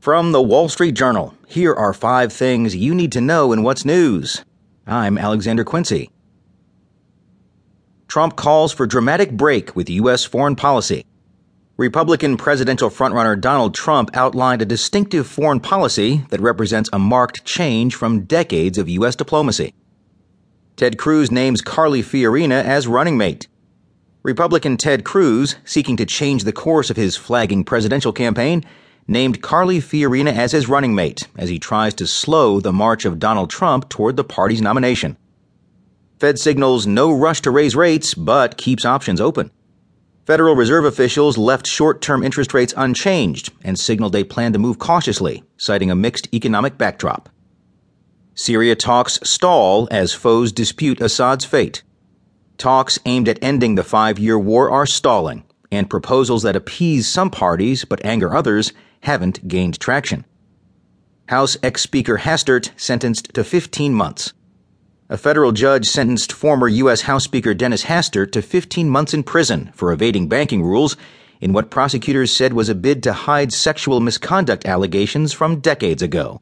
From the Wall Street Journal, here are five things you need to know in what's news. I'm Alexander Quincy. Trump calls for dramatic break with U.S. foreign policy. Republican presidential frontrunner Donald Trump outlined a distinctive foreign policy that represents a marked change from decades of U.S. diplomacy. Ted Cruz names Carly Fiorina as running mate. Republican Ted Cruz, seeking to change the course of his flagging presidential campaign, named Carly Fiorina as his running mate as he tries to slow the march of Donald Trump toward the party's nomination. Fed signals no rush to raise rates, but keeps options open. Federal Reserve officials left short term interest rates unchanged and signaled they plan to move cautiously, citing a mixed economic backdrop. Syria talks stall as foes dispute Assad's fate. Talks aimed at ending the five year war are stalling, and proposals that appease some parties but anger others haven't gained traction. House ex Speaker Hastert sentenced to 15 months. A federal judge sentenced former U.S. House Speaker Dennis Hastert to 15 months in prison for evading banking rules in what prosecutors said was a bid to hide sexual misconduct allegations from decades ago.